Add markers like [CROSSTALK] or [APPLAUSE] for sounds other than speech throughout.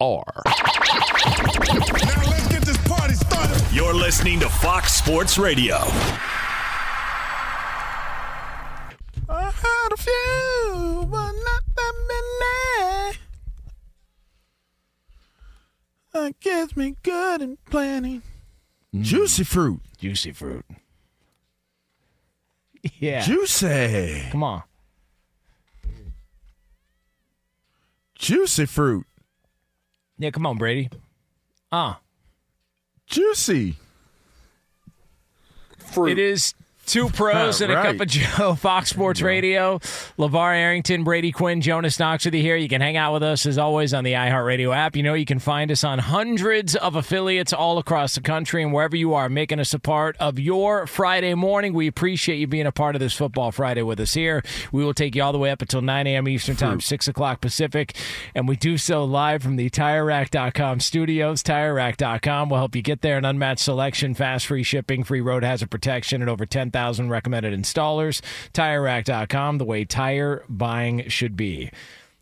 FSR. You're listening to Fox Sports Radio. I had a few, but not that many. That gets me good and plenty. Mm. Juicy fruit. Juicy fruit. Yeah. Juicy. Come on. Juicy fruit. Yeah, come on, Brady. Ah. Juicy. It is two pros and a cup of Joe, [LAUGHS] Fox Sports Radio. LaVar Arrington, Brady Quinn, Jonas Knox with you here. You can hang out with us as always on the iHeartRadio app. You know, you can find us on hundreds of affiliates all across the country and wherever you are, making us a part of your Friday morning. We appreciate you being a part of this Football Friday with us here. We will take you all the way up until 9 a.m. Eastern Time, 6 o'clock Pacific. And we do so live from the TireRack.com studios. TireRack.com will help you get there. An unmatched selection, fast free shipping, free road hazard protection, and over 10,000 recommended installers. TireRack.com, the way tire buying should be.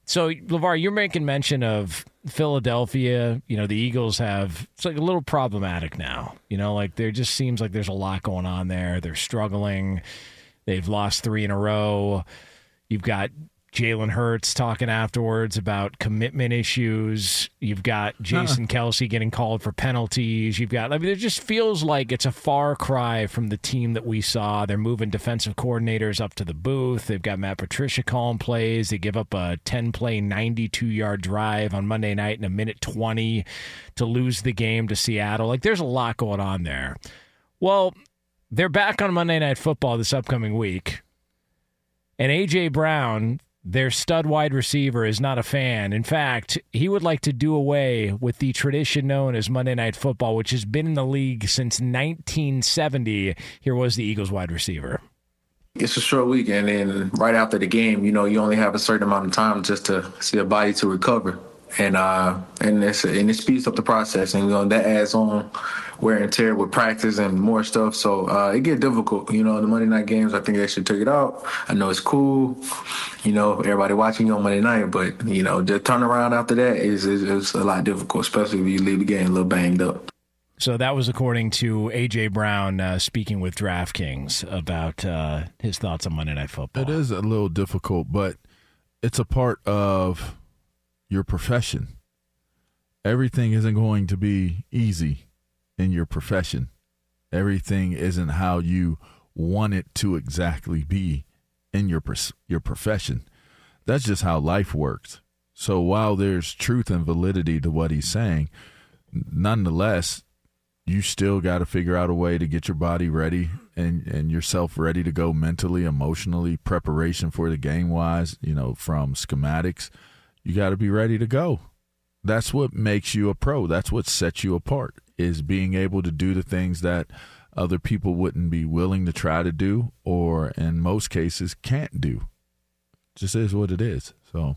So, LaVar, you're making mention of Philadelphia. You know, the Eagles have, it's like a little problematic now. You know, like there just seems like there's a lot going on there. They're struggling. They've lost three in a row. You've got Jalen Hurts talking afterwards about commitment issues. You've got Jason Kelce getting called for penalties. You've got, I mean, it just feels like it's a far cry from the team that we saw. They're moving defensive coordinators up to the booth. They've got Matt Patricia calling plays. They give up a 10 play, 92 yard drive on Monday night in a minute 20 to lose the game to Seattle. Like, there's a lot going on there. Well, they're back on Monday Night Football this upcoming week. And A.J. Brown, their stud wide receiver, is not a fan. In fact, he would like to do away with the tradition known as Monday Night Football, which has been in the league since 1970. Here was the Eagles wide receiver. It's a short week, and then right after the game, you know, you only have a certain amount of time just to see a body to recover, and uh, and it's and it speeds up the process, and you know that adds on wear and tear with practice and more stuff. So uh, it get difficult, you know. The Monday night games, I think they should take it out. I know it's cool, you know, everybody watching you on Monday night, but you know, the turnaround after that is is, is a lot difficult, especially if you leave the game a little banged up. So that was according to A.J. Brown uh, speaking with DraftKings about uh, his thoughts on Monday Night Football. It is a little difficult, but it's a part of your profession. Everything isn't going to be easy in your profession. Everything isn't how you want it to exactly be in your your profession. That's just how life works. So while there's truth and validity to what he's saying, nonetheless, you still got to figure out a way to get your body ready and and yourself ready to go mentally, emotionally, preparation for the game wise, you know, from schematics. You got to be ready to go. that's what makes you a pro. That's what sets you apart is being able to do the things that other people wouldn't be willing to try to do or in most cases can't do. Just is what it is. So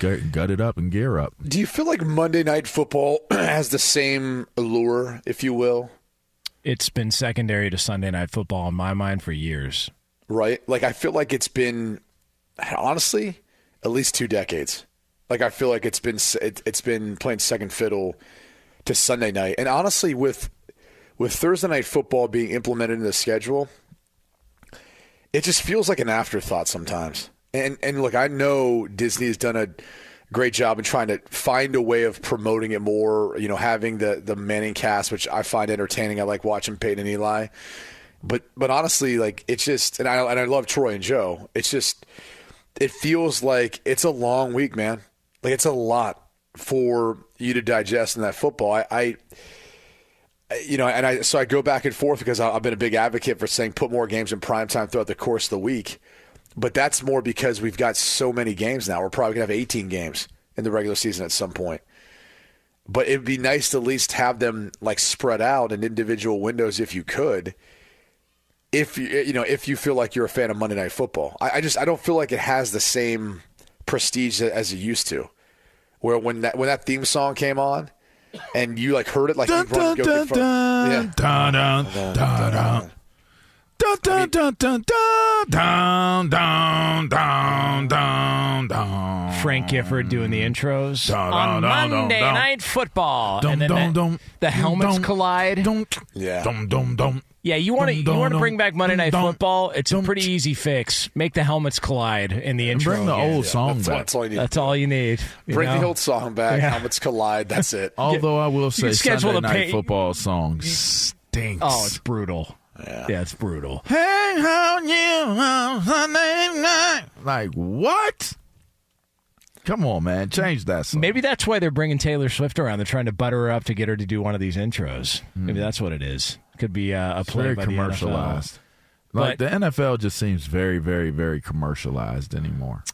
gut, gut it up and gear up. Do you feel like Monday Night Football [CLEARS THROAT] has the same allure, if you will? It's been secondary to Sunday Night Football in my mind for years. Right? Like, I feel like it's been, honestly, at least two decades. Like, I feel like it's been it, it's been playing second fiddle to Sunday night. And honestly, with with Thursday night football being implemented in the schedule, it just feels like an afterthought sometimes. And and look, I know Disney has done a great job in trying to find a way of promoting it more. You know, having the the Manning cast, which I find entertaining. I like watching Peyton and Eli. But but honestly, like it's just, and I and I love Troy and Joe. It's just, it feels like it's a long week, man. Like it's a lot for you to digest in that football. I, I you know, and I so I go back and forth because I've been a big advocate for saying put more games in prime time throughout the course of the week. But that's more because we've got so many games now. We're probably gonna have 18 games in the regular season at some point. But it'd be nice to at least have them like spread out in individual windows if you could. If you you know if you feel like you're a fan of Monday Night Football, I, I just I don't feel like it has the same prestige as it used to. Where when that when that theme song came on, and you like heard it like dun, dun, dun, dun, yeah. dun, dun, dun, dun. Dun, dun, dun, dun, dun, dun, dun, dun, dun, Frank Gifford doing the intros Dun, on dun, dun, Monday dun. Night Football, Dum, and then dum, the, dum, the helmets dum, collide. dum, Yeah. dum, dum, dum. Yeah, you want to you want to bring back Monday dum, Night dum, Football? It's a pretty easy fix. Make the helmets collide in the intro. bring the again. old song That's, back. that's all you need. That's all you need. you Bring know? the old song back. Yeah. Helmets collide. That's it. Although I will say schedule Sunday the night football song stinks. Oh, it's brutal. Yeah, it's brutal. Hey, how you on Sunday night? Like what? Come on, man, change that song. Maybe that's why they're bringing Taylor Swift around. They're trying to butter her up to get her to do one of these intros. Maybe that's what it is. Could be uh, a It's play very by the NFL. commercialized. Like But- the NFL just seems very, very, very commercialized anymore.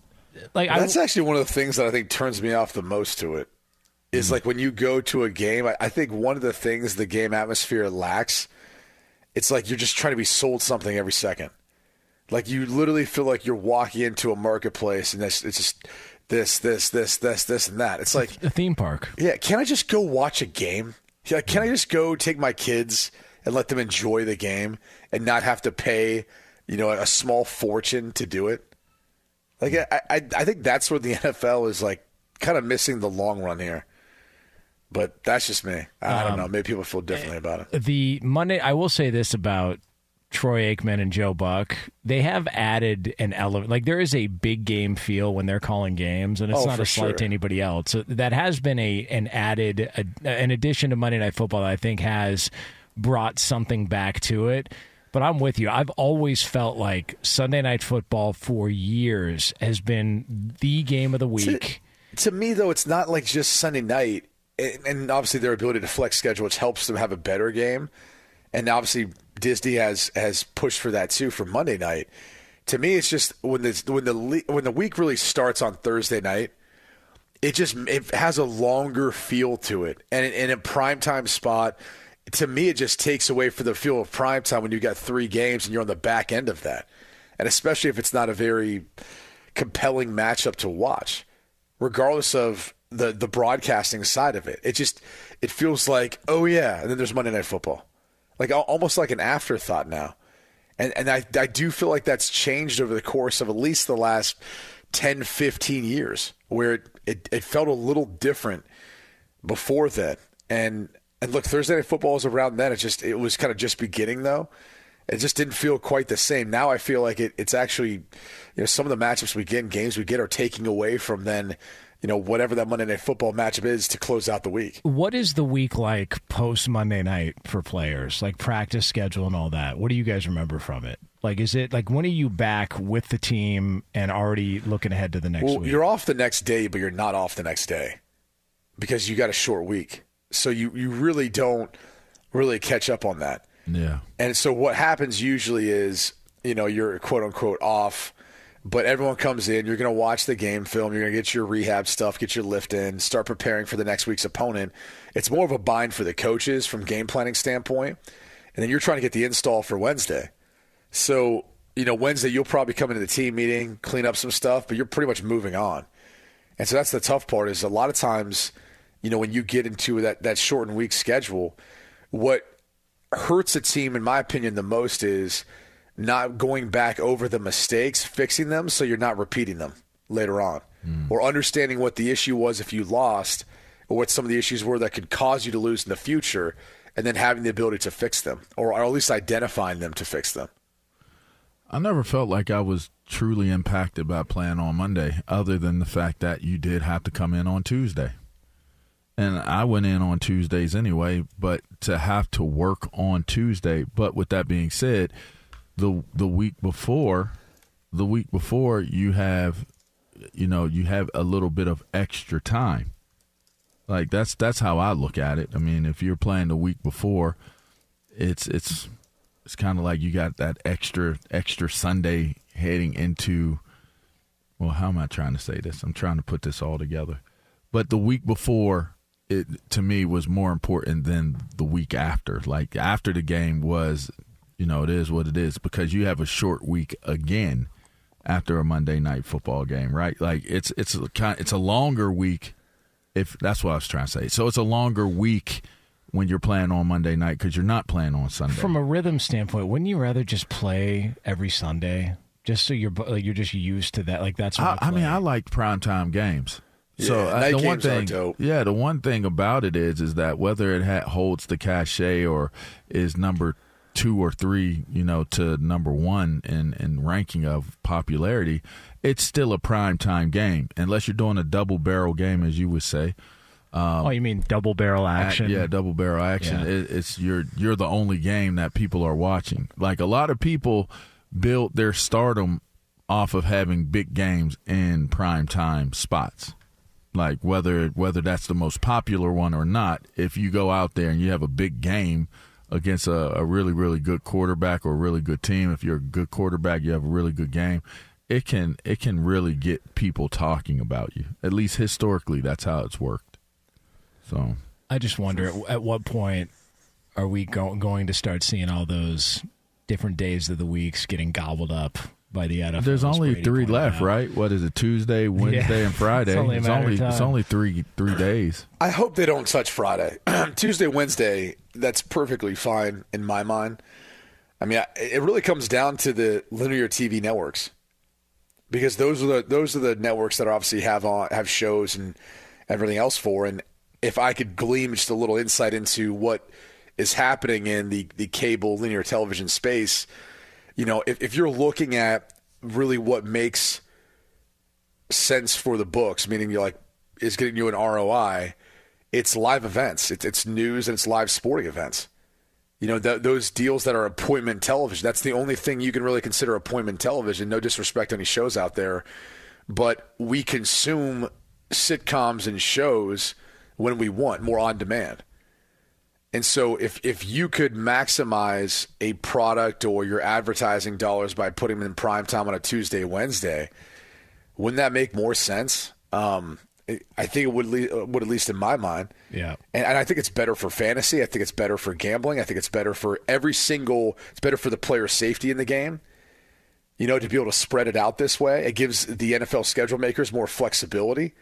Like I, That's actually one of the things that I think turns me off the most to it. Is like when you go to a game, I, I think one of the things the game atmosphere lacks, it's like you're just trying to be sold something every second. Like you literally feel like you're walking into a marketplace and this, it's just this, this, this, this, this, and that. It's like, a theme park. yeah, can I just go watch a game? Yeah, can I just go take my kids and let them enjoy the game and not have to pay, you know, a small fortune to do it? Like I, I, I think that's where the [LAUGHS] NFL is like kind of missing the long run here. But that's just me. I, don't um, know. Maybe people feel differently about it. The Monday, I will say this about Troy Aikman and Joe Buck. They have added an element. Like there is a big game feel when they're calling games, and it's Oh, not a slight sure. to anybody else. So that has been a an added a, an addition to Monday Night Football that I think has brought something back to it. But I'm with you. I've always felt like Sunday Night Football for years has been the game of the week. To me, though, it's not like just Sunday night, and, obviously their ability to flex schedule, which helps them have a better game. And obviously Disney has has pushed for that too for Monday night. To me, it's just when the when the when the week really starts on Thursday night, it just it has a longer feel to it, and in a primetime spot. To me, it just takes away for the feel of primetime when you've got three games and you're on the back end of that, and especially if it's not a very compelling matchup to watch regardless of the the broadcasting side of it. It just it feels like oh yeah, and then there's Monday Night Football, like almost like an afterthought now. And and I I do feel like that's changed over the course of at least the last 10, 15 years, where it it, it felt a little different before then, And and look, Thursday Night Football was around then. It just it was kind of just beginning though. It just didn't feel quite the same. Now I feel like it, it's actually, you know, some of the matchups we get, and games we get, are taking away from then, you know, whatever that Monday Night Football matchup is to close out the week. What is the week like post Monday night for players, like practice schedule and all that? What do you guys remember from it? Like, is it like when are you back with the team and already looking ahead to the next Well, week? you're off the next day, but you're not off the next day because you got a short week. So you, you really don't really catch up on that. Yeah. And so what happens usually is, you know, you're quote unquote off But everyone comes in, you're going to watch the game film, you're going to get your rehab stuff, get your lift in, start preparing for the next week's opponent. It's more of a bind for the coaches from game planning standpoint. And then you're trying to get the install for Wednesday. So, you know, Wednesday you'll probably come into the team meeting, clean up some stuff, but you're pretty much moving on. And so that's the tough part is a lot of times, you know, when you get into that, that shortened week schedule, what hurts a team, in my opinion, the most is not going back over the mistakes, fixing them so you're not repeating them later on, mm. or understanding what the issue was if you lost, or what some of the issues were that could cause you to lose in the future, and then having the ability to fix them, or, or at least identifying them to fix them. I never felt like I was truly impacted by playing on Monday, other than the fact that you did have to come in on Tuesday. And I went in on Tuesdays anyway, but to have to work on Tuesday. But with that being said, the the week before, the week before you have, you know, you have a little bit of extra time. Like that's that's how I look at it. I mean, if you're playing the week before, it's it's it's kind of like you got that extra extra Sunday heading into. Well, how am I trying to say this? I'm trying to put this all together. But the week before, it to me was more important than the week after. Like after the game was, you know, it is what it is because you have a short week again after a Monday night football game, right? Like it's it's a kind it's a longer week. If that's what I was trying to say, so it's a longer week when you're playing on Monday night because you're not playing on Sunday. From a rhythm standpoint, wouldn't you rather just play every Sunday, just so you're like you're just used to that? Like that's. I, I, mean, I like primetime games. So yeah, uh, the one thing, yeah, the one thing about it is, is that whether it ha- holds the cachet or is number two or three, you know, to number one in in ranking of popularity, it's still a prime time game unless you're doing a double barrel game, as you would say. Um, oh, you mean double barrel action? yeah, double barrel action. Yeah. It, it's you're you're the only game that people are watching. Like a lot of people built their stardom off of having big games in prime time spots. Like whether whether that's the most popular one or not, if you go out there and you have a big game against a, a really really good quarterback or a really good team, if you're a good quarterback, you have a really good game. It can it can really get people talking about you. At least historically, that's how it's worked. So I just wonder at what point are we go- going to start seeing all those different days of the weeks getting gobbled up by the NFL? There's only three left, out. right? What is it? Tuesday, Wednesday, yeah. and [LAUGHS] Friday. it's only, it's only, it's only three three days. I hope they don't touch Friday. [CLEARS THROAT] Tuesday, Wednesday. That's perfectly fine in my mind. I mean, it really comes down to the linear TV networks because those are the those are the networks that obviously have on have shows and everything else for. And if I could glean just a little insight into what is happening in the, the cable linear television space, you know, if, if you're looking at really what makes sense for the books, meaning you're like, is getting you an ROI, it's live events, it's, it's news and it's live sporting events. You know, th- those deals that are appointment television, that's the only thing you can really consider appointment television. No disrespect to any shows out there, but we consume sitcoms and shows when we want, more on demand. And so if if you could maximize a product or your advertising dollars by putting them in prime time on a Tuesday, Wednesday, wouldn't that make more sense? Um, I think it would, would at least in my mind. Yeah. And, and, I think it's better for fantasy. I think it's better for gambling. I think it's better for every single. It's better for the player safety in the game. You know, to be able to spread it out this way, it gives the NFL schedule makers more flexibility.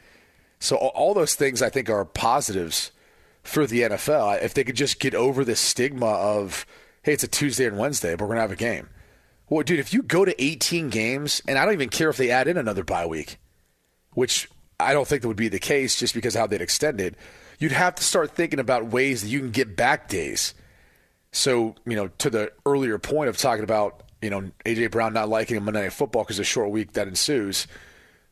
So all those things I think are positives for the NFL. If they could just get over the stigma of, hey, it's a Tuesday and Wednesday, but we're gonna have a game. Well, dude, if you go to 18 games, and I don't even care if they add in another bye week, which I don't think that would be the case just because how they'd extend it, you'd have to start thinking about ways that you can get back days. So, you know, to the earlier point of talking about, you know, AJ Brown not liking Monday Night Football because of the short week that ensues –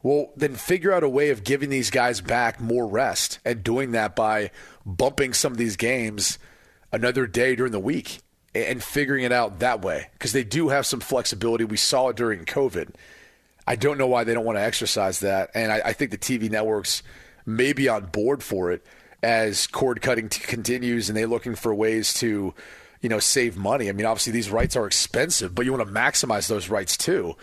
well, then figure out a way of giving these guys back more rest and doing that by bumping some of these games another day during the week and figuring it out that way because they do have some flexibility. We saw it during COVID. I don't know why they don't want to exercise that. And I, I think the TV networks may be on board for it as cord cutting t- continues and they're looking for ways to, you know, save money. I mean, obviously these rights are expensive, but you want to maximize those rights too.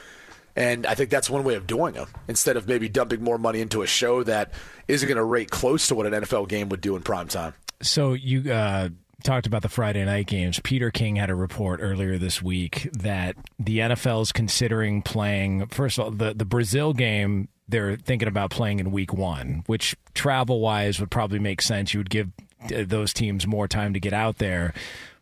And I think that's one way of doing them instead of maybe dumping more money into a show that isn't going to rate close to what an NFL game would do in prime time. So you uh, talked about the Friday night games. Peter King had a report earlier this week that the NFL is considering playing. First of all, the the Brazil game they're thinking about playing in Week One, which travel wise would probably make sense. You would give uh, those teams more time to get out there.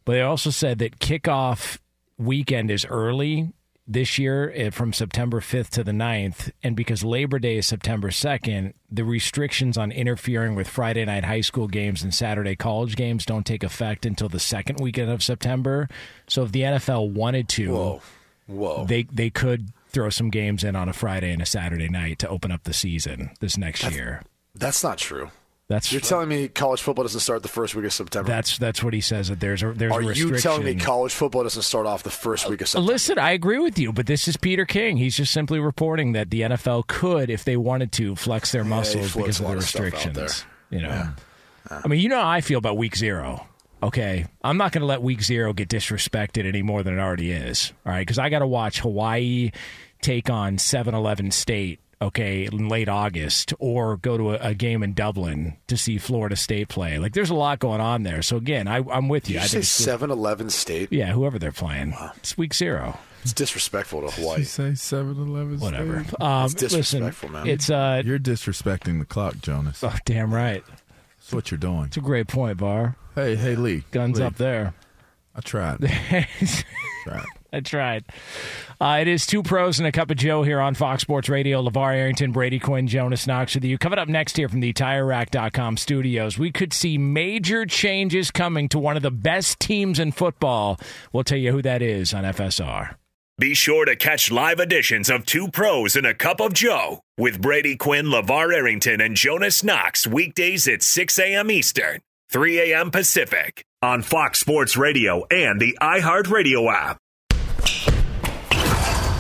But they also said that kickoff weekend is early this year eh, from September 5th to the 9th. And because Labor Day is September 2nd, the restrictions on interfering with Friday night high school games and Saturday college games don't take effect until the second weekend of September. So if the NFL wanted to, Whoa. Whoa. they they could throw some games in on a Friday and a Saturday night to open up the season this next year. That's not true. That's You're telling me college football doesn't start the first week of September? that's that's what he says that there's a there's Are a you telling me college football doesn't start off the first week of September? Listen, I agree with you, but this is Peter King. He's just simply reporting that the NFL could, if they wanted to, flex their muscles floats because of the lot of restrictions. You know, I mean, you know how I feel about Week Zero. Okay, I'm not going to let Week Zero get disrespected any more than it already is. All right, because I got to watch Hawaii take on 7-Eleven State. Okay, in late August, or go to a, a game in Dublin to see Florida State play. Like, there's a lot going on there. So again, I, I'm with you. Did you I say think it's good- 7 Eleven State? yeah, whoever they're playing. Wow. It's Week Zero. It's disrespectful to You Hawaii. say 7 Eleven. Whatever. Um, It's disrespectful, listen, man. It's uh, You're disrespecting the clock, Jonas. oh, damn right. That's what you're doing. It's a great point, Bar. Hey, hey, Lee. Guns Lee, up there. I tried. [LAUGHS] tried. I tried. Uh, it is two pros and a cup of Joe here on Fox Sports Radio. LaVar Arrington, Brady Quinn, Jonas Knox with you. Coming up next here from the TireRack.com studios, we could see major changes coming to one of the best teams in football. We'll tell you who that is on FSR. Be sure to catch live editions of Two Pros and a Cup of Joe with Brady Quinn, LaVar Arrington, and Jonas Knox weekdays at 6 a.m. Eastern, 3 a.m. Pacific on Fox Sports Radio and the iHeartRadio app.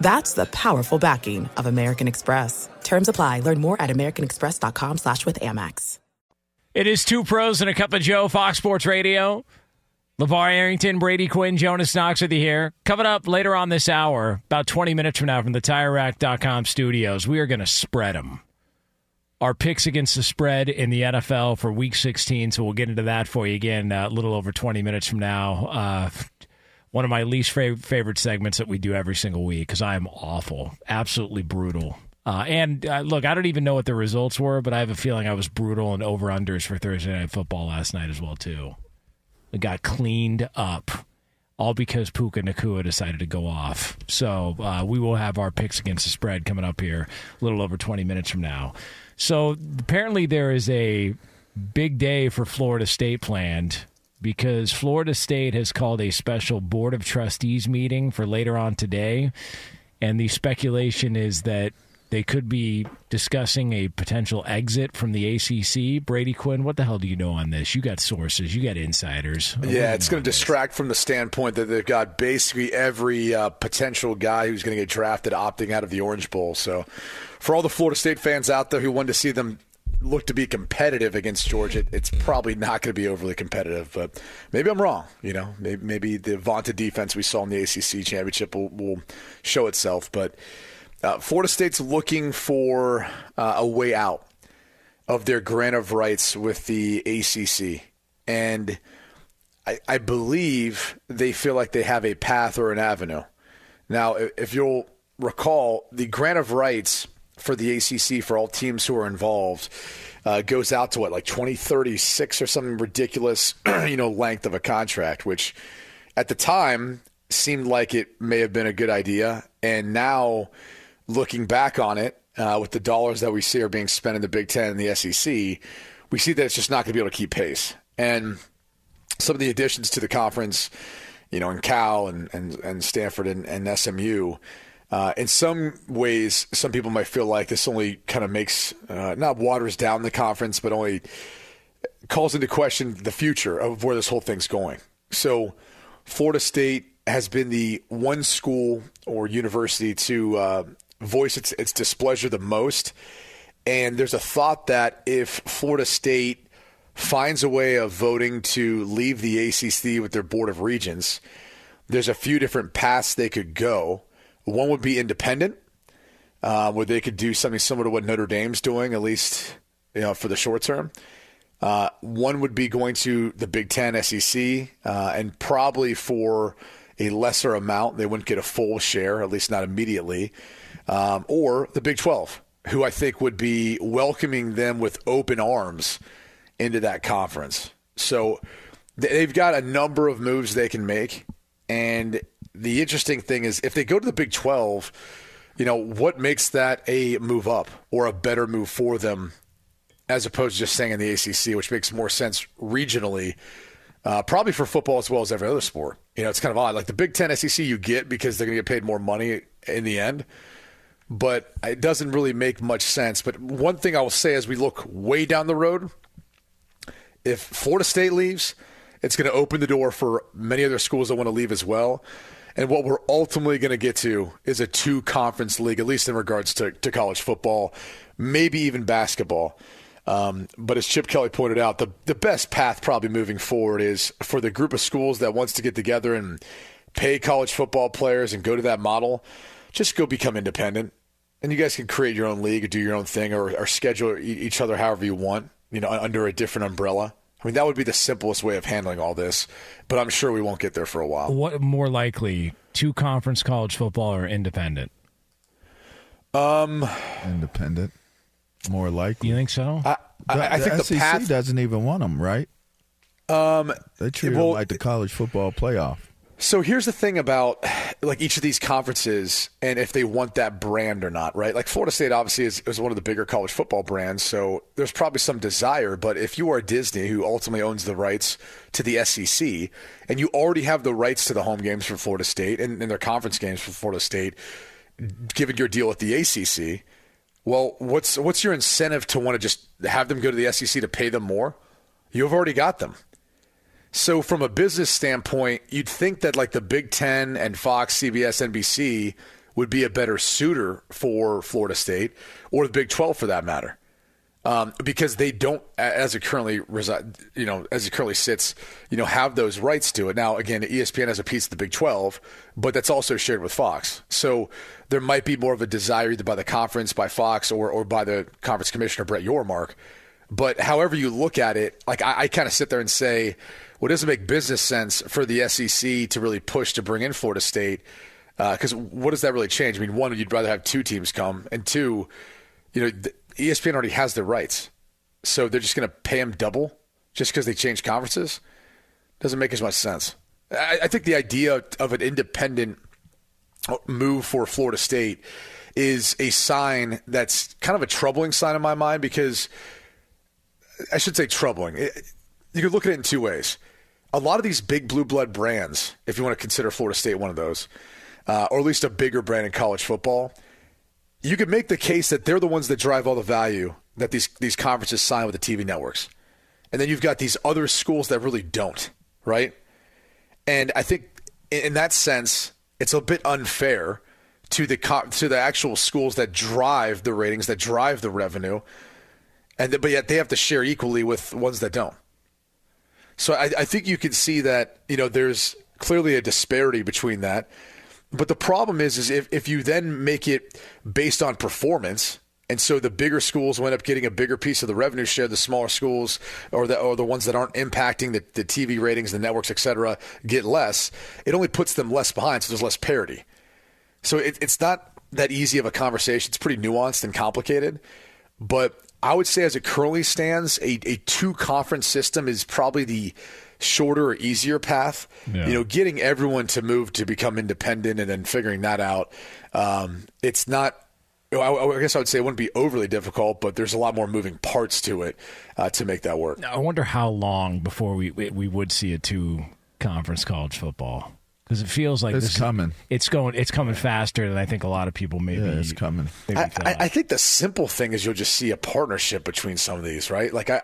That's the powerful backing of American Express. Terms apply. Learn more at americanexpress.com slash with Amex. It is two pros and a cup of Joe, Fox Sports Radio. LaVar Arrington, Brady Quinn, Jonas Knox with you here. Coming up later on this hour, about 20 minutes from now from the TireRack.com studios, we are going to spread them. Our picks against the spread in the NFL for week 16, so we'll get into that for you again uh, a little over 20 minutes from now. Uh, one of my least fav- favorite segments that we do every single week because I am awful, absolutely brutal. Uh, and uh, look, I don't even know what the results were, but I have a feeling I was brutal and over unders for Thursday night football last night as well too. It got cleaned up, all because Puka Nacua decided to go off. So uh, we will have our picks against the spread coming up here a little over 20 minutes from now. So apparently there is a big day for Florida State planned because Florida State has called a special Board of Trustees meeting for later on today. And the speculation is that they could be discussing a potential exit from the ACC. Brady Quinn, what the hell do you know on this? You got sources, you got insiders. Yeah, it's going to distract from the standpoint that they've got basically every uh, potential guy who's going to get drafted opting out of the Orange Bowl. So, for all the Florida State fans out there who want to see them look to be competitive against Georgia, it's probably not going to be overly competitive. But maybe I'm wrong. You know, maybe, maybe the vaunted defense we saw in the ACC championship will, will show itself. But uh, Florida State's looking for uh, a way out of their grant of rights with the ACC, and I, I believe they feel like they have a path or an avenue. Now, if you'll recall, the grant of rights for the ACC for all teams who are involved uh, goes out to what, like 2036 or something ridiculous, [CLEARS THROAT] you know, length of a contract, which at the time seemed like it may have been a good idea, and now looking back on it, uh, with the dollars that we see are being spent in the Big Ten and the SEC, we see that it's just not going to be able to keep pace. And some of the additions to the conference, you know, in Cal and, and, and Stanford and, and SMU, uh, in some ways, some people might feel like this only kind of makes, uh, not waters down the conference, but only calls into question the future of where this whole thing's going. So, Florida State has been the one school or university to uh, voice its, its displeasure the most. And there's a thought that if Florida State finds a way of voting to leave the ACC with their Board of Regents, there's a few different paths they could go. One would be independent, uh, where they could do something similar to what Notre Dame's doing, at least you know for the short term. Uh, one would be going to the Big Ten, SEC, uh, and probably for a lesser amount, they wouldn't get a full share, at least not immediately um, or the Big 12, who I think would be welcoming them with open arms into that conference. So they've got a number of moves they can make. And the interesting thing is, if they go to the Big 12, you know, what makes that a move up or a better move for them as opposed to just staying in the ACC, which makes more sense regionally, uh, probably for football as well as every other sport. You know, it's kind of odd. Like the Big Ten SEC, you get because they're going to get paid more money in the end but it doesn't really make much sense. But one thing I will say as we look way down the road, if Florida State leaves, it's going to open the door for many other schools that want to leave as well. And what we're ultimately going to get to is a two conference league, at least in regards to, to college football, maybe even basketball. Um, but as Chip Kelly pointed out, the, the best path probably moving forward is for the group of schools that wants to get together and pay college football players and go to that model, just go become independent and you guys can create your own league or do your own thing or, or schedule each other however you want, you know, under a different umbrella. I mean, that would be the simplest way of handling all this, but I'm sure we won't get there for a while. What more likely, two conference college football or independent? Um, independent, more likely. You think so? I, I, I the think SEC the path doesn't even want them, right? Um, they treat well, them like the college football playoff. So here's the thing about like each of these conferences and if they want that brand or not, right? Like Florida State obviously is, is one of the bigger college football brands, so there's probably some desire. But if you are Disney, who ultimately owns the rights to the SEC, and you already have the rights to the home games for Florida State and, and their conference games for Florida State, given your deal with the ACC, well, what's what's your incentive to want to just have them go to the SEC to pay them more? You've already got them. So, from a business standpoint, you'd think that like the Big Ten and Fox, CBS, NBC would be a better suitor for Florida State or the Big 12 for that matter. Um, because they don't, as it currently reside, you know, as it currently sits, you know, have those rights to it. Now, again, ESPN has a piece of the Big 12, but that's also shared with Fox. So there might be more of a desire either by the conference, by Fox, or or by the conference commissioner Brett Yormark. But however you look at it, like I, I kind of sit there and say, well, it doesn't make business sense for the SEC to really push to bring in Florida State because uh, what does that really change? I mean, one, you'd rather have two teams come, and two, you know, ESPN already has their rights, so they're just going to pay them double just because they change conferences. Doesn't make as much sense. I, I think the idea of an independent move for Florida State is a sign that's kind of a troubling sign in my mind because I should say troubling. It, you could look at it in two ways a lot of these big blue blood brands, if you want to consider Florida State one of those, uh, or at least a bigger brand in college football, you could make the case that they're the ones that drive all the value that these these conferences sign with the TV networks, and then you've got these other schools that really don't, right? And I think in that sense, it's a bit unfair to the to the actual schools that drive the ratings, that drive the revenue, and but yet they have to share equally with ones that don't. So I, I think you can see that you know there's clearly a disparity between that. But the problem is, is if, if you then make it based on performance, and so the bigger schools wind up getting a bigger piece of the revenue share, the smaller schools or the or the ones that aren't impacting the, the TV ratings, the networks, et cetera, get less. It only puts them less behind, so there's less parity. So it, it's not that easy of a conversation. It's pretty nuanced and complicated. But I would say, as it currently stands, a, a two conference system is probably the shorter or easier path. Yeah. You know, getting everyone to move to become independent and then figuring that out. Um, it's not. I, I, guess I would say it wouldn't be overly difficult, but there's a lot more moving parts to it uh, to make that work. I wonder how long before we we would see a two conference college football because it feels like it's coming. it's going. It's coming faster than I think a lot of people maybe. Yeah, it's coming. I, I, I, think the simple thing is you'll just see a partnership between some of these, right? Like, I,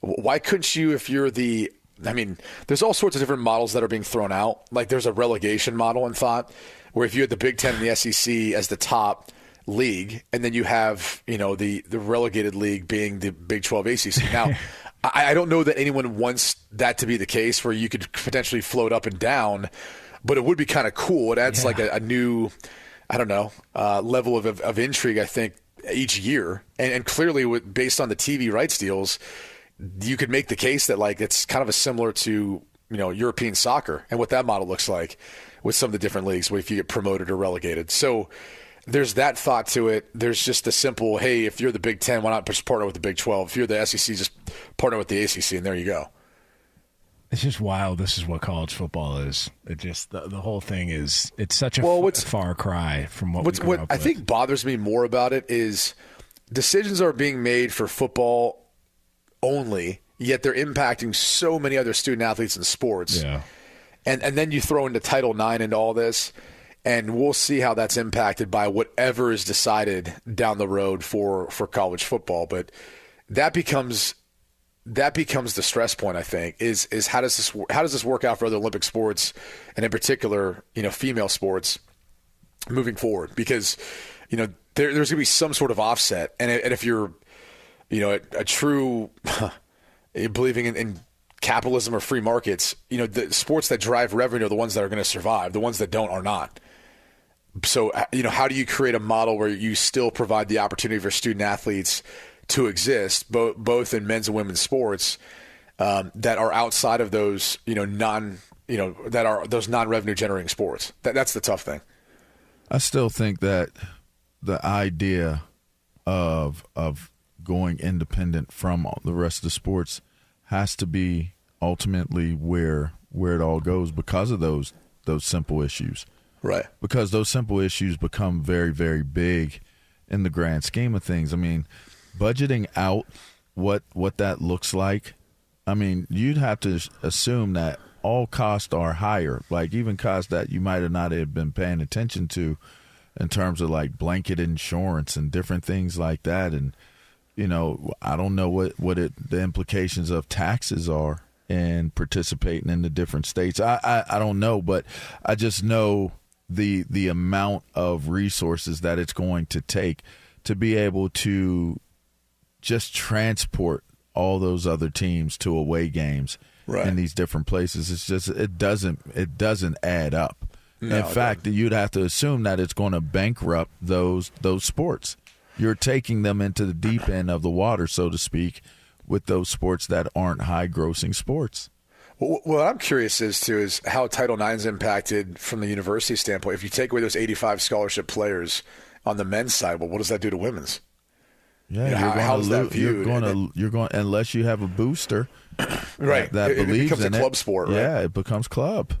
why couldn't you if you're the? I mean, there's all sorts of different models that are being thrown out. Like, there's a relegation model in thought, where if you had the Big Ten and the SEC as the top league, and then you have you know the the relegated league being the Big 12 ACC. [LAUGHS] Now. I, I don't know that anyone wants that to be the case where you could potentially float up and down but it would be kind of cool. It adds yeah. like a, a, new, I don't know, uh, level of, of, of, intrigue. I think each year, and, and clearly, with, based on the TV rights deals, you could make the case that like it's kind of a similar to you know European soccer and what that model looks like with some of the different leagues, where if you get promoted or relegated. So there's that thought to it. There's just the simple, hey, if you're the Big Ten, why not just partner with the Big Twelve? If you're the SEC, just partner with the ACC, and there you go. It's just wild. This is what college football is. It just the, the whole thing is. It's such a well, what's, far cry from what. What's, what I with. think bothers me more about it is decisions are being made for football only, yet they're impacting so many other student athletes in sports. Yeah. And and then you throw into Title IX into all this, and we'll see how that's impacted by whatever is decided down the road for for college football. But that becomes that becomes the stress point. I think is is how does this how does this work out for other Olympic sports, and in particular, you know, female sports moving forward? Because you know there, there's going to be some sort of offset, and, and if you're, you know, a, a true [LAUGHS] believing in, in capitalism or free markets, you know, the sports that drive revenue are the ones that are going to survive. The ones that don't are not. so uh, you know, how do you create a model where you still provide the opportunity for student athletes to exist, both both in men's and women's sports, um, that are outside of those you know non you know that are those non revenue generating sports. That, that's the tough thing. I still think that the idea of of going independent from the rest of the sports has to be ultimately where where it all goes because of those those simple issues. Right. Because those simple issues become very very big in the grand scheme of things. I mean, budgeting out what what that looks like. I mean, you'd have to assume that all costs are higher, like even costs that you might have not have been paying attention to in terms of like blanket insurance and different things like that and you know, I don't know what what it, the implications of taxes are and participating in the different states. I, I, I don't know, but I just know the the amount of resources that it's going to take to be able to just transport all those other teams to away games right. in these different places. It's just it doesn't it doesn't add up. No, in fact, you'd have to assume that it's going to bankrupt those those sports you're taking them into the deep end of the water, so to speak, with those sports that aren't high grossing sports. Well, what I'm curious as to is how Title IX is impacted from the university standpoint. If you take away those 85 scholarship players on the men's side, well, what does that do to women's? Yeah, You know, you're how- going how's to that lose. You're going to you're going unless you have a booster, [CLEARS THROAT] Right. That, that It- it believes becomes a club it. sport, right? Yeah, it becomes club.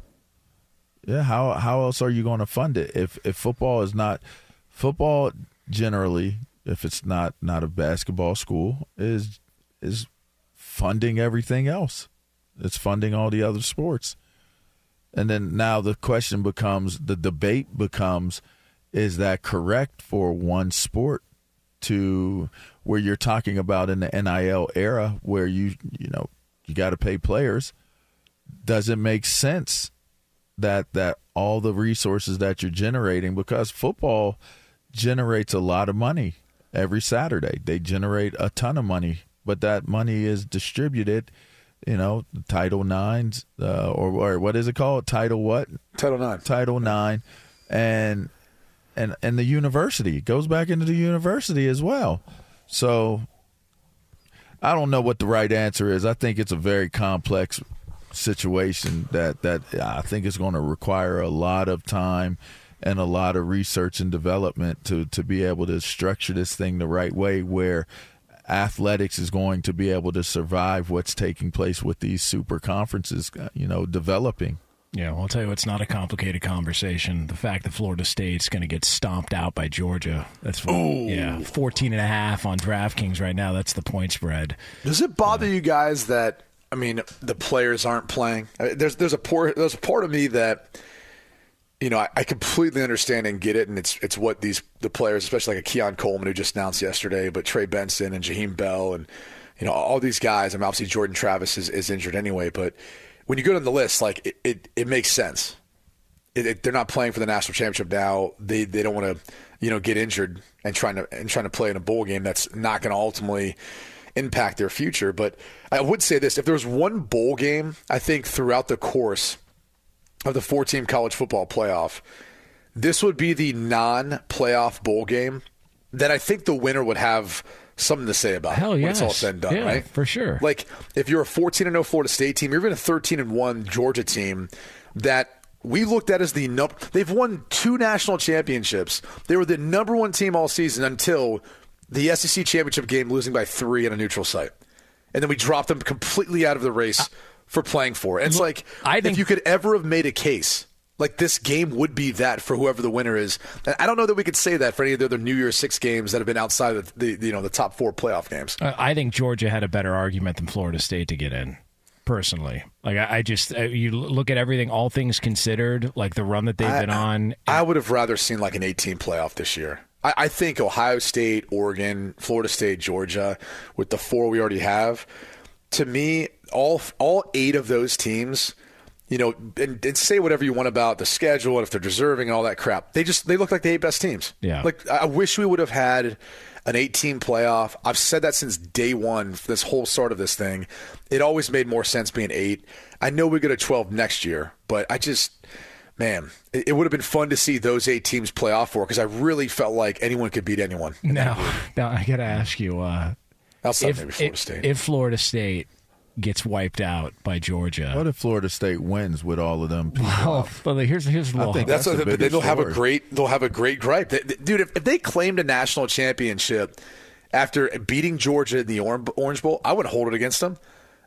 Yeah, how how else are you going to fund it if if football is not football generally if it's not not a basketball school is is funding everything else. It's funding all the other sports. And then now the question becomes the debate becomes is that correct for one sport to where you're talking about in the NIL era where you you know you got to pay players does it make sense that that all the resources that you're generating because football generates a lot of money every Saturday. They generate a ton of money, but that money is distributed, you know, Title Nines uh, or, or what is it called? Title what? Title Nine. Title Nine, and and and the university it goes back into the university as well. So I don't know what the right answer is. I think it's a very complex situation that that I think is going to require a lot of time and a lot of research and development to to be able to structure this thing the right way where athletics is going to be able to survive what's taking place with these super conferences you know developing Yeah, well, I'll tell you, it's not a complicated conversation. The fact that Florida State's going to get stomped out by Georgia. That's yeah, 14 and a half on DraftKings right now. That's the point spread. Does it bother you guys that I mean the players aren't playing? I mean, There's there's a poor there's a part of me that you know I, I completely understand and get it, and it's it's what these the players, especially like a Keon Coleman who just announced yesterday, but Trey Benson and Jaheim Bell and you know all these guys. I mean, obviously Jordan Travis is, is injured anyway, but when you go down the list, like it it, it makes sense. It, it, they're not playing for the national championship now. They they don't want to you know get injured and trying to and trying to play in a bowl game that's not going to ultimately impact their future. But I would say this: if there was one bowl game, I think throughout the course of the four-team college football playoff, this would be the non-playoff bowl game that I think the winner would have something to say about Hell when it's all yes. said and done, Yeah, right? for sure. Like if you're a 14 and 0 Florida State team, you're even a 13 and 1 Georgia team that we looked at as the number. They've won two national championships. They were the number one team all season until the SEC championship game, losing by three in a neutral site, and then we dropped them completely out of the race uh, for playing for it. And it's like I think- if you could ever have made a case. Like this game would be that for whoever the winner is. And I don't know that we could say that for any of the other New Year's Six games that have been outside of the, the you know the top four playoff games. I I think Georgia had a better argument than Florida State to get in. Personally, like I, I just uh, you look at everything, all things considered, like the run that they've been on. I would have rather seen like an 18 playoff this year. I, I think Ohio State, Oregon, Florida State, Georgia, with the four we already have, to me, all all eight of those teams, you know, and, and say whatever you want about the schedule and if they're deserving and all that crap. They just they look like the eight best teams. Yeah. Like I wish we would have had an 18 playoff. I've said that since day one, this whole start of this thing. It always made more sense being eight. I know we get a 12 next year, but I just man, it, it would have been fun to see those eight teams play off for because I really felt like anyone could beat anyone. Now, [LAUGHS] now I got to ask you. Uh, Outside if, maybe Florida if, State. if Florida State gets wiped out by Georgia, What if Florida State wins with all of them people? oh, out? but here's here's a little think That's, That's what the they, they'll biggest have a great they'll have a great gripe, They- they- dude. If, if they claimed a national championship after beating Georgia in the Orange, Orange Bowl, I would hold it against them.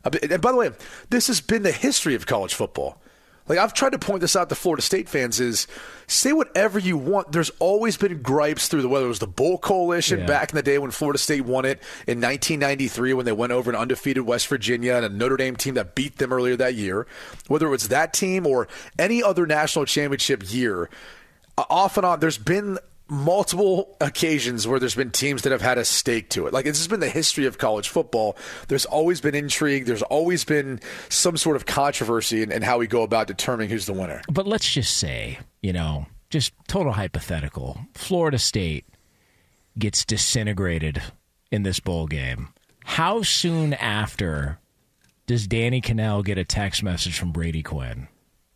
And by the way, this has been the history of college football. Like I've tried to point this out to Florida State fans is say whatever you want. There's always been gripes through the whether it was the Bowl Coalition Yeah. back in the day when Florida State won it in 1993 when they went over an undefeated West Virginia and a Notre Dame team that beat them earlier that year. Whether it was that team or any other national championship year, uh, off and on, there's been multiple occasions where there's been teams that have had a stake to it. Like this has been the history of college football. There's always been intrigue. There's always been some sort of controversy in, in how we go about determining who's the winner. But let's just say, you know, just total hypothetical. Florida State gets disintegrated in this bowl game. How soon after does Danny Kanell get a text message from Brady Quinn?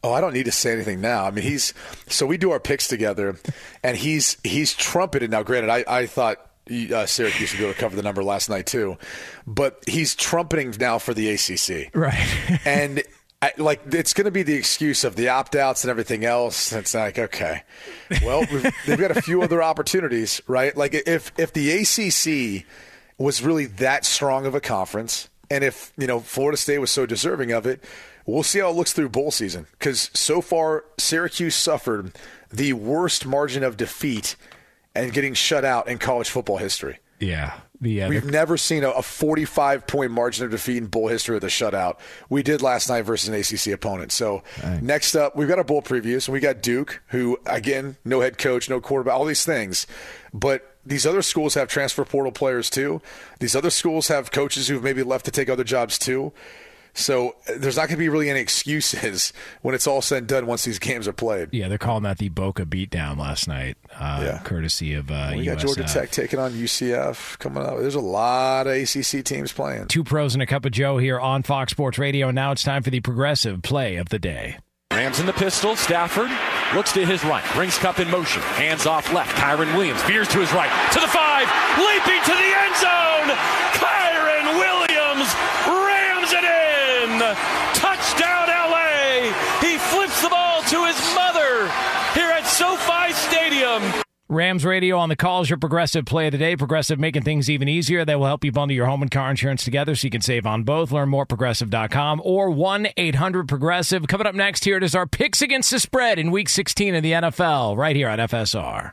Oh, I don't need to say anything now. I mean, he's so we do our picks together, and he's he's trumpeted. Now, granted, I I thought uh, Syracuse would be able to cover the number last night too, but he's trumpeting now for the ACC, Right. [LAUGHS] and. I, like it's going to be the excuse of the opt outs and everything else. It's like okay, well we've, they've got a few other opportunities, right? Like if if the ACC was really that strong of a conference, and if you know Florida State was so deserving of it, we'll see how it looks through bowl season. Because so far, Syracuse suffered the worst margin of defeat and getting shut out in college football history. yeah. The, uh, We've never seen a, a 45 point margin of defeat in bowl history with a shutout. We did last night versus an ACC opponent. So next up, we've got our bowl previews, and we got Duke, who again, no head coach, no quarterback, all these things. But these other schools have transfer portal players too. These other schools have coaches who've maybe left to take other jobs too. So uh, there's not going to be really any excuses when it's all said and done once these games are played. yeah, they're calling that the Boca beatdown last night, uh, Yeah. courtesy of uh, We got USF. Georgia Tech taking on UCF coming up. There's a lot of ACC teams playing. Two pros and a cup of Joe here on Fox Sports Radio. And now it's time for the progressive play of the day. Rams in the pistol. Stafford looks to his right, brings Kupp in motion, hands off left. Kyren Williams veers to his right, to the five, leaping to the end zone. Kyren Williams rams it in. Touchdown, LA. He flips the ball to his mother here at SoFi Stadium. Rams Radio on the call is your progressive play of the day. Progressive making things even easier. They will help you bundle your home and car insurance together so you can save on both. Learn more at progressive.com or 1 800 Progressive. Coming up next here, it is our picks against the spread in week 16 of the NFL right here on FSR.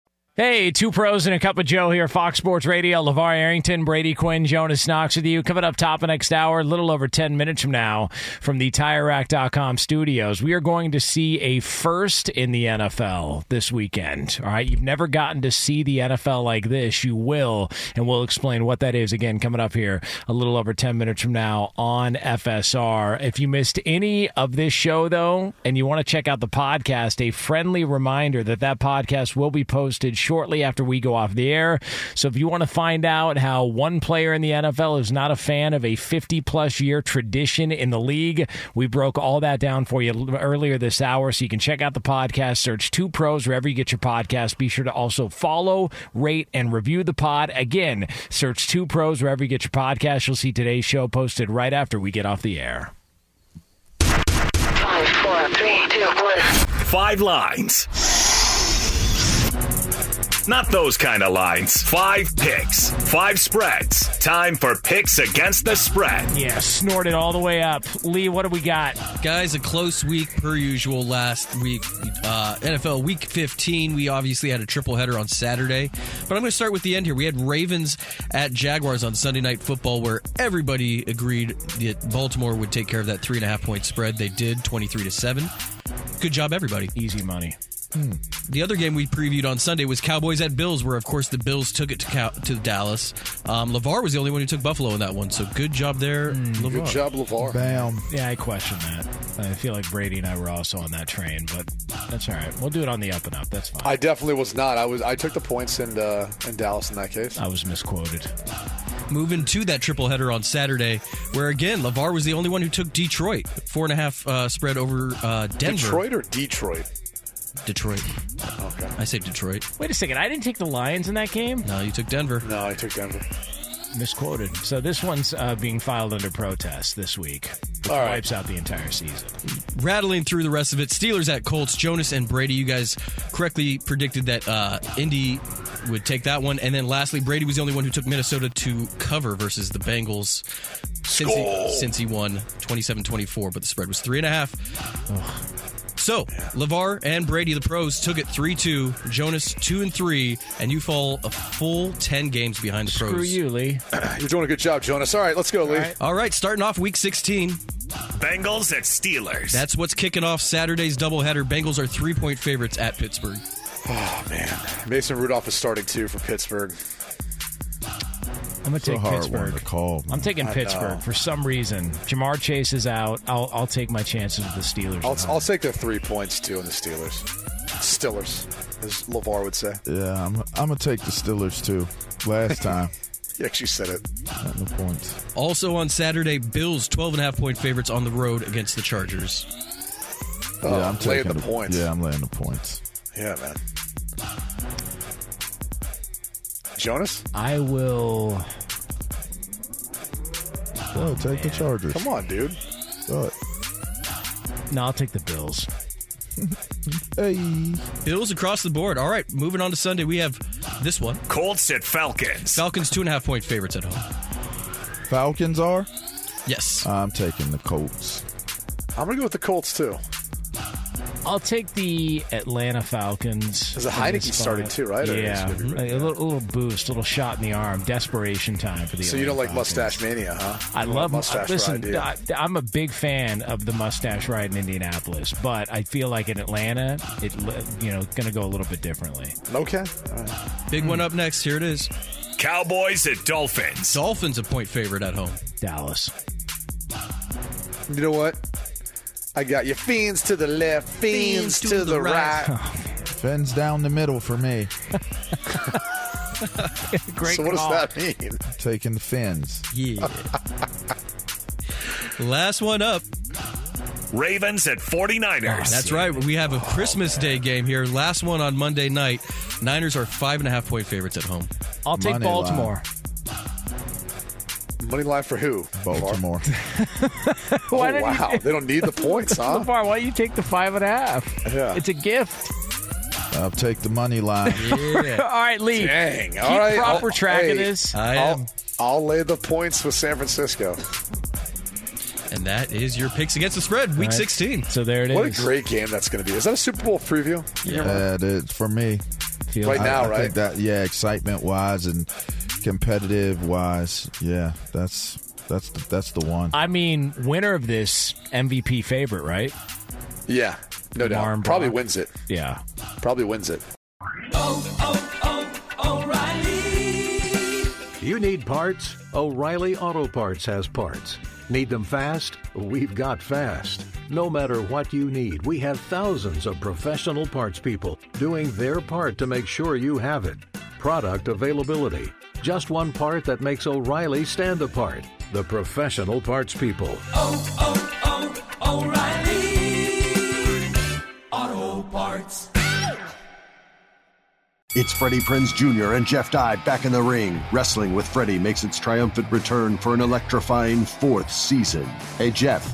Hey, two pros and a cup of Joe here, Fox Sports Radio. LaVar Arrington, Brady Quinn, Jonas Knox with you. Coming up top of next hour, a little over 10 minutes from now, from the TireRack.com studios, we are going to see a first in the NFL this weekend. All right, you've never gotten to see the NFL like this. You will, and we'll explain what that is again coming up here a little over 10 minutes from now on FSR. If you missed any of this show, though, and you want to check out the podcast, a friendly reminder that that podcast will be posted shortly after we go off the air. So if you want to find out how one player in the NFL is not a fan of a 50 plus year tradition in the league, we broke all that down for you earlier this hour. So you can check out the podcast, search Two Pros wherever you get your podcast. Be sure to also follow, rate, and review the pod. Again, search Two Pros wherever you get your podcast. You'll see today's show posted right after we get off the air. Five, four, three, two, one. Five lines. Not those kind of lines. Five picks, five spreads. Time for picks against the spread. Yeah, snorted all the way up. Lee, what do we got? Guys, a close week per usual last week. Uh, NFL Week 15, we obviously had a triple header on Saturday. But I'm going to start with the end here. We had Ravens at Jaguars on Sunday Night Football, where everybody agreed that Baltimore would take care of that three and a half point spread. They did, 23 to 7. Good job, everybody. Easy money. Hmm. The other game we previewed on Sunday was Cowboys at Bills, where of course the Bills took it to Cow- to Dallas. Um, LaVar was the only one who took Buffalo in that one, so good job there, LaVar. Good job, LaVar. Bam. Yeah, I question that. I feel like Brady and I were also on that train, but that's all right. We'll do it on the up and up. That's fine. I definitely was not. I was. I took the points in uh, in Dallas in that case. I was misquoted. Moving to that triple header on Saturday, where again LaVar was the only one who took Detroit four and a half uh, spread over uh, Denver. Detroit or Detroit? Detroit. Okay. I say Detroit. Wait a second. I didn't take the Lions in that game. No, you took Denver. No, I took Denver. Misquoted. So this one's uh, being filed under protest this week, which All right. wipes out the entire season. Rattling through the rest of it, Steelers at Colts. Jonas and Brady, you guys correctly predicted that uh, Indy would take that one, and then lastly, Brady was the only one who took Minnesota to cover versus the Bengals. Since he, since he won 27-24, but the spread was three and a half. So, LaVar and Brady, the pros, took it 3 2. Jonas, 2 and 3. And you fall a full 10 games behind the pros. Screw you, Lee. [CLEARS THROAT] You're doing a good job, Jonas. All right, let's go, Lee. All right, starting off week 16. Bengals at Steelers. That's what's kicking off Saturday's doubleheader. Bengals are three point favorites at Pittsburgh. Oh man, Mason Rudolph is starting too for Pittsburgh. I'm gonna So take Pittsburgh. call. I'm taking I Pittsburgh know. for some reason. Ja'Marr Chase is out. I'll I'll take my chances with the Steelers. I'll, I'll take the three points too in the Steelers. Steelers, as LaVar would say. Yeah, I'm, I'm gonna take the Steelers too. Last [LAUGHS] time, He actually said it. at no points. Also on Saturday, Bills 12 and a half point favorites on the road against the Chargers. Oh, yeah, I'm laying taking the points. Yeah, I'm laying the points. Yeah, man. Jonas, I will. Go take the Chargers. come on, dude. Go it. No, I'll take the Bills. [LAUGHS] Hey. Bills across the board. All right, moving on to Sunday, we have this one. Colts at Falcons. Falcons two and a half point favorites at home. Falcons are? Yes. I'm taking the Colts. I'm going to go with the Colts, too. I'll take the Atlanta Falcons. There's a in this Heinicke started too, right? Or Yeah, is a little, a little boost, a little shot in the arm, desperation time for the. So you don't like Falcons. Mustache Mania, huh? I You love Mustache Listen, Ride, I, yeah. I'm a big fan of the mustache ride in Indianapolis, but I feel like in Atlanta, it you know going to go a little bit differently. Okay. Big one up next. Here it is. Cowboys at Dolphins. Dolphins a point favorite at home. Dallas. You know what? I got your Fiends to the left, fiends, to, the, right. Fins down the middle for me. [LAUGHS] Great so what call. does that mean? Taking the fins. Yeah. [LAUGHS] Last one up. Ravens at 49ers. That's right. We have a Christmas Day game here. Last one on Monday night. Niners are five and a half point favorites at home. I'll take Money Baltimore. Money line for who? Uh, Baltimore. [LAUGHS] [LAUGHS] Oh, Why did you- wow. they don't need the points, huh? LaVar, why don't you take the five and a half? Yeah. It's a gift. I'll take the money line. [LAUGHS] Yeah. All right, Lee. Dang. Keep All right. proper I'll- track of this. I I'll. I'll lay the points with San Francisco. And that is your picks against the spread, week right. 16. So there it is. What a great game that's going to be. Is that a Super Bowl preview? Yeah, it is for me. Feel Right I- now, I, right? think that yeah, excitement wise and competitive wise, yeah, that's that's the, that's the one. I mean, winner of this MVP favorite, right? Yeah. No doubt. Lamar and Probably wins it. Yeah. Probably wins it. Oh, oh, oh, O'Reilly. You need parts? O'Reilly Auto Parts has parts. Need them fast? We've got fast. No matter what you need, we have thousands of professional parts people doing their part to make sure you have it. Product availability. Just one part that makes O'Reilly stand apart. The professional parts people. Oh, oh, oh, O'Reilly! Auto Parts. It's Freddie Prinze Jr. and Jeff Dye back in the ring. Wrestling with Freddie makes its triumphant return for an electrifying fourth season. Hey, Jeff,